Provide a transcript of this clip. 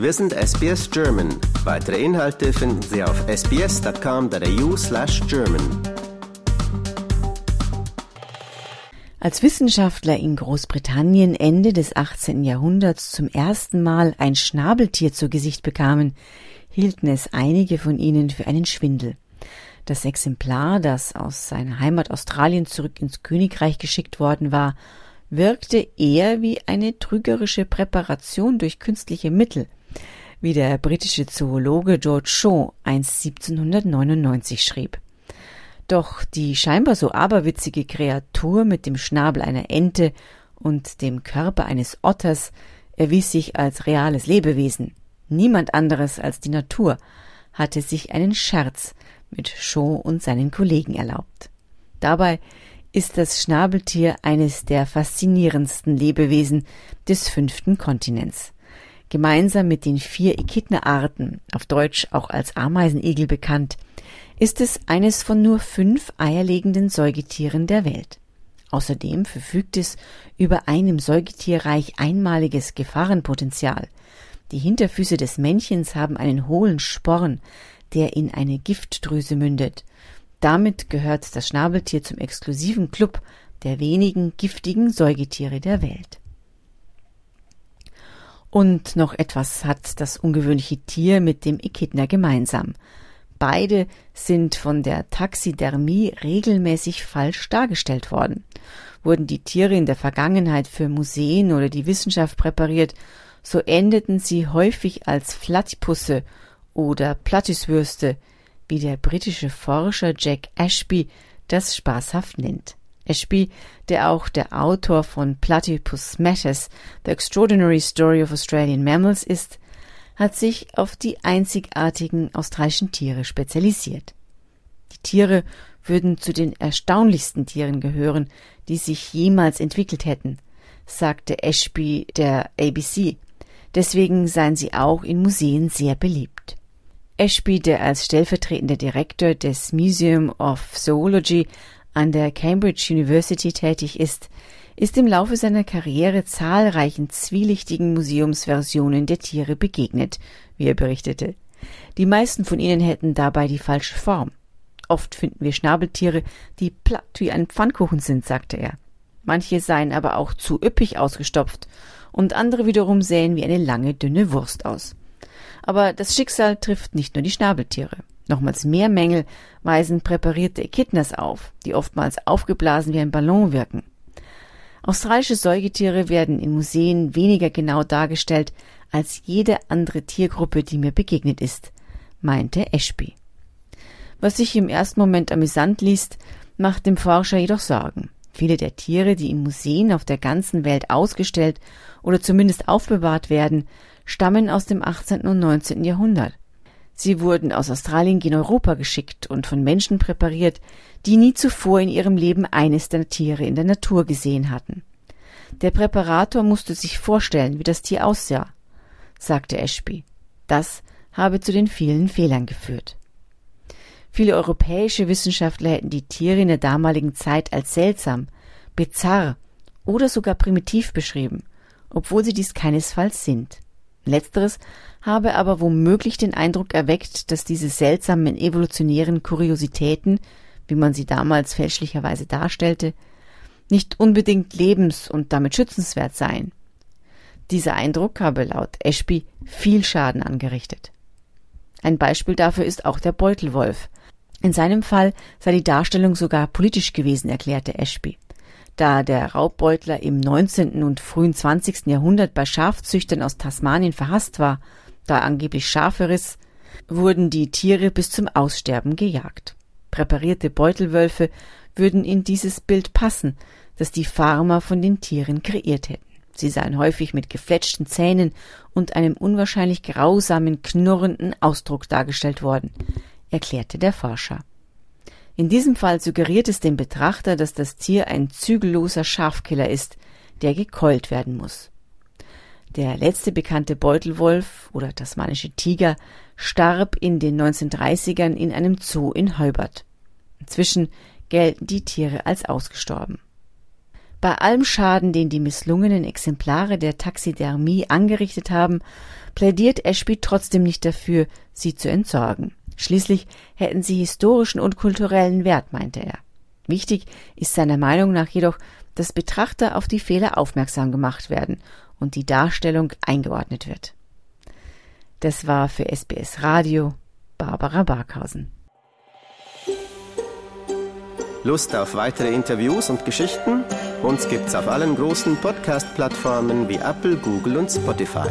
Wir sind SBS German. Weitere Inhalte finden Sie auf sbs.com.au slash German. Als Wissenschaftler in Großbritannien Ende des 18. Jahrhunderts zum ersten Mal ein Schnabeltier zu Gesicht bekamen, hielten es einige von ihnen für einen Schwindel. Das Exemplar, das aus seiner Heimat Australien zurück ins Königreich geschickt worden war, wirkte eher wie eine trügerische Präparation durch künstliche Mittel, wie der britische Zoologe George Shaw einst 1799 schrieb. Doch die scheinbar so aberwitzige Kreatur mit dem Schnabel einer Ente und dem Körper eines Otters erwies sich als reales Lebewesen. Niemand anderes als die Natur hatte sich einen Scherz mit Shaw und seinen Kollegen erlaubt. Dabei ist das Schnabeltier eines der faszinierendsten Lebewesen des fünften Kontinents. Gemeinsam mit den vier Echidna-Arten, auf Deutsch auch als Ameisenigel bekannt, ist es eines von nur fünf eierlegenden Säugetieren der Welt. Außerdem verfügt es über ein im Säugetierreich einmaliges Gefahrenpotenzial. Die Hinterfüße des Männchens haben einen hohlen Sporn, der in eine Giftdrüse mündet. Damit gehört das Schnabeltier zum exklusiven Club der wenigen giftigen Säugetiere der Welt. Und noch etwas hat das ungewöhnliche Tier mit dem Echidna gemeinsam. Beide sind von der Taxidermie regelmäßig falsch dargestellt worden. Wurden die Tiere in der Vergangenheit für Museen oder die Wissenschaft präpariert, so endeten sie häufig als Flattipusse oder Plattiswürste, wie der britische Forscher Jack Ashby das spaßhaft nennt. Ashby, der auch der Autor von Platypus Matters, The Extraordinary Story of Australian Mammals ist, hat sich auf die einzigartigen australischen Tiere spezialisiert. Die Tiere würden zu den erstaunlichsten Tieren gehören, die sich jemals entwickelt hätten, sagte Ashby der ABC. Deswegen seien sie auch in Museen sehr beliebt. Ashby, der als stellvertretender Direktor des Museum of Zoology an der Cambridge University tätig ist, ist im Laufe seiner Karriere zahlreichen zwielichtigen Museumsversionen der Tiere begegnet, wie er berichtete. Die meisten von ihnen hätten dabei die falsche Form. Oft finden wir Schnabeltiere, die platt wie ein Pfannkuchen sind, sagte er. Manche seien aber auch zu üppig ausgestopft und andere wiederum sähen wie eine lange, dünne Wurst aus. Aber das Schicksal trifft nicht nur die Schnabeltiere. Nochmals mehr Mängel weisen präparierte Echidnas auf, die oftmals aufgeblasen wie ein Ballon wirken. Australische Säugetiere werden in Museen weniger genau dargestellt als jede andere Tiergruppe, die mir begegnet ist, meinte Ashby. Was sich im ersten Moment amüsant liest, macht dem Forscher jedoch Sorgen. Viele der Tiere, die in Museen auf der ganzen Welt ausgestellt oder zumindest aufbewahrt werden, stammen aus dem 18. und 19. Jahrhundert. Sie wurden aus Australien gen Europa geschickt und von Menschen präpariert, die nie zuvor in ihrem Leben eines der Tiere in der Natur gesehen hatten. Der Präparator musste sich vorstellen, wie das Tier aussah, sagte Ashby. Das habe zu den vielen Fehlern geführt. Viele europäische Wissenschaftler hätten die Tiere in der damaligen Zeit als seltsam, bizarr oder sogar primitiv beschrieben, obwohl sie dies keinesfalls sind. Letzteres habe aber womöglich den Eindruck erweckt, dass diese seltsamen evolutionären Kuriositäten, wie man sie damals fälschlicherweise darstellte, nicht unbedingt lebens- und damit schützenswert seien. Dieser Eindruck habe laut Ashby viel Schaden angerichtet. Ein Beispiel dafür ist auch der Beutelwolf. In seinem Fall sei die Darstellung sogar politisch gewesen, erklärte Ashby. Da der Raubbeutler im 19. und frühen 20. Jahrhundert bei Schafzüchtern aus Tasmanien verhasst war, da angeblich Schafe riss, wurden die Tiere bis zum Aussterben gejagt. Präparierte Beutelwölfe würden in dieses Bild passen, das die Farmer von den Tieren kreiert hätten. Sie seien häufig mit gefletschten Zähnen und einem unwahrscheinlich grausamen, knurrenden Ausdruck dargestellt worden, erklärte der Forscher. In diesem Fall suggeriert es dem Betrachter, dass das Tier ein zügelloser Schafkiller ist, der gekeult werden muss. Der letzte bekannte Beutelwolf oder tasmanische Tiger starb in den 1930ern in einem Zoo in Heubert. Inzwischen gelten die Tiere als ausgestorben. Bei allem Schaden, den die misslungenen Exemplare der Taxidermie angerichtet haben, plädiert Ashby trotzdem nicht dafür, sie zu entsorgen. Schließlich hätten sie historischen und kulturellen Wert, meinte er. Wichtig ist seiner Meinung nach jedoch, dass Betrachter auf die Fehler aufmerksam gemacht werden und die Darstellung eingeordnet wird. Das war für SBS Radio Barbara Barkhausen. Lust auf weitere Interviews und Geschichten? Uns gibt's auf allen großen Podcast-Plattformen wie Apple, Google und Spotify.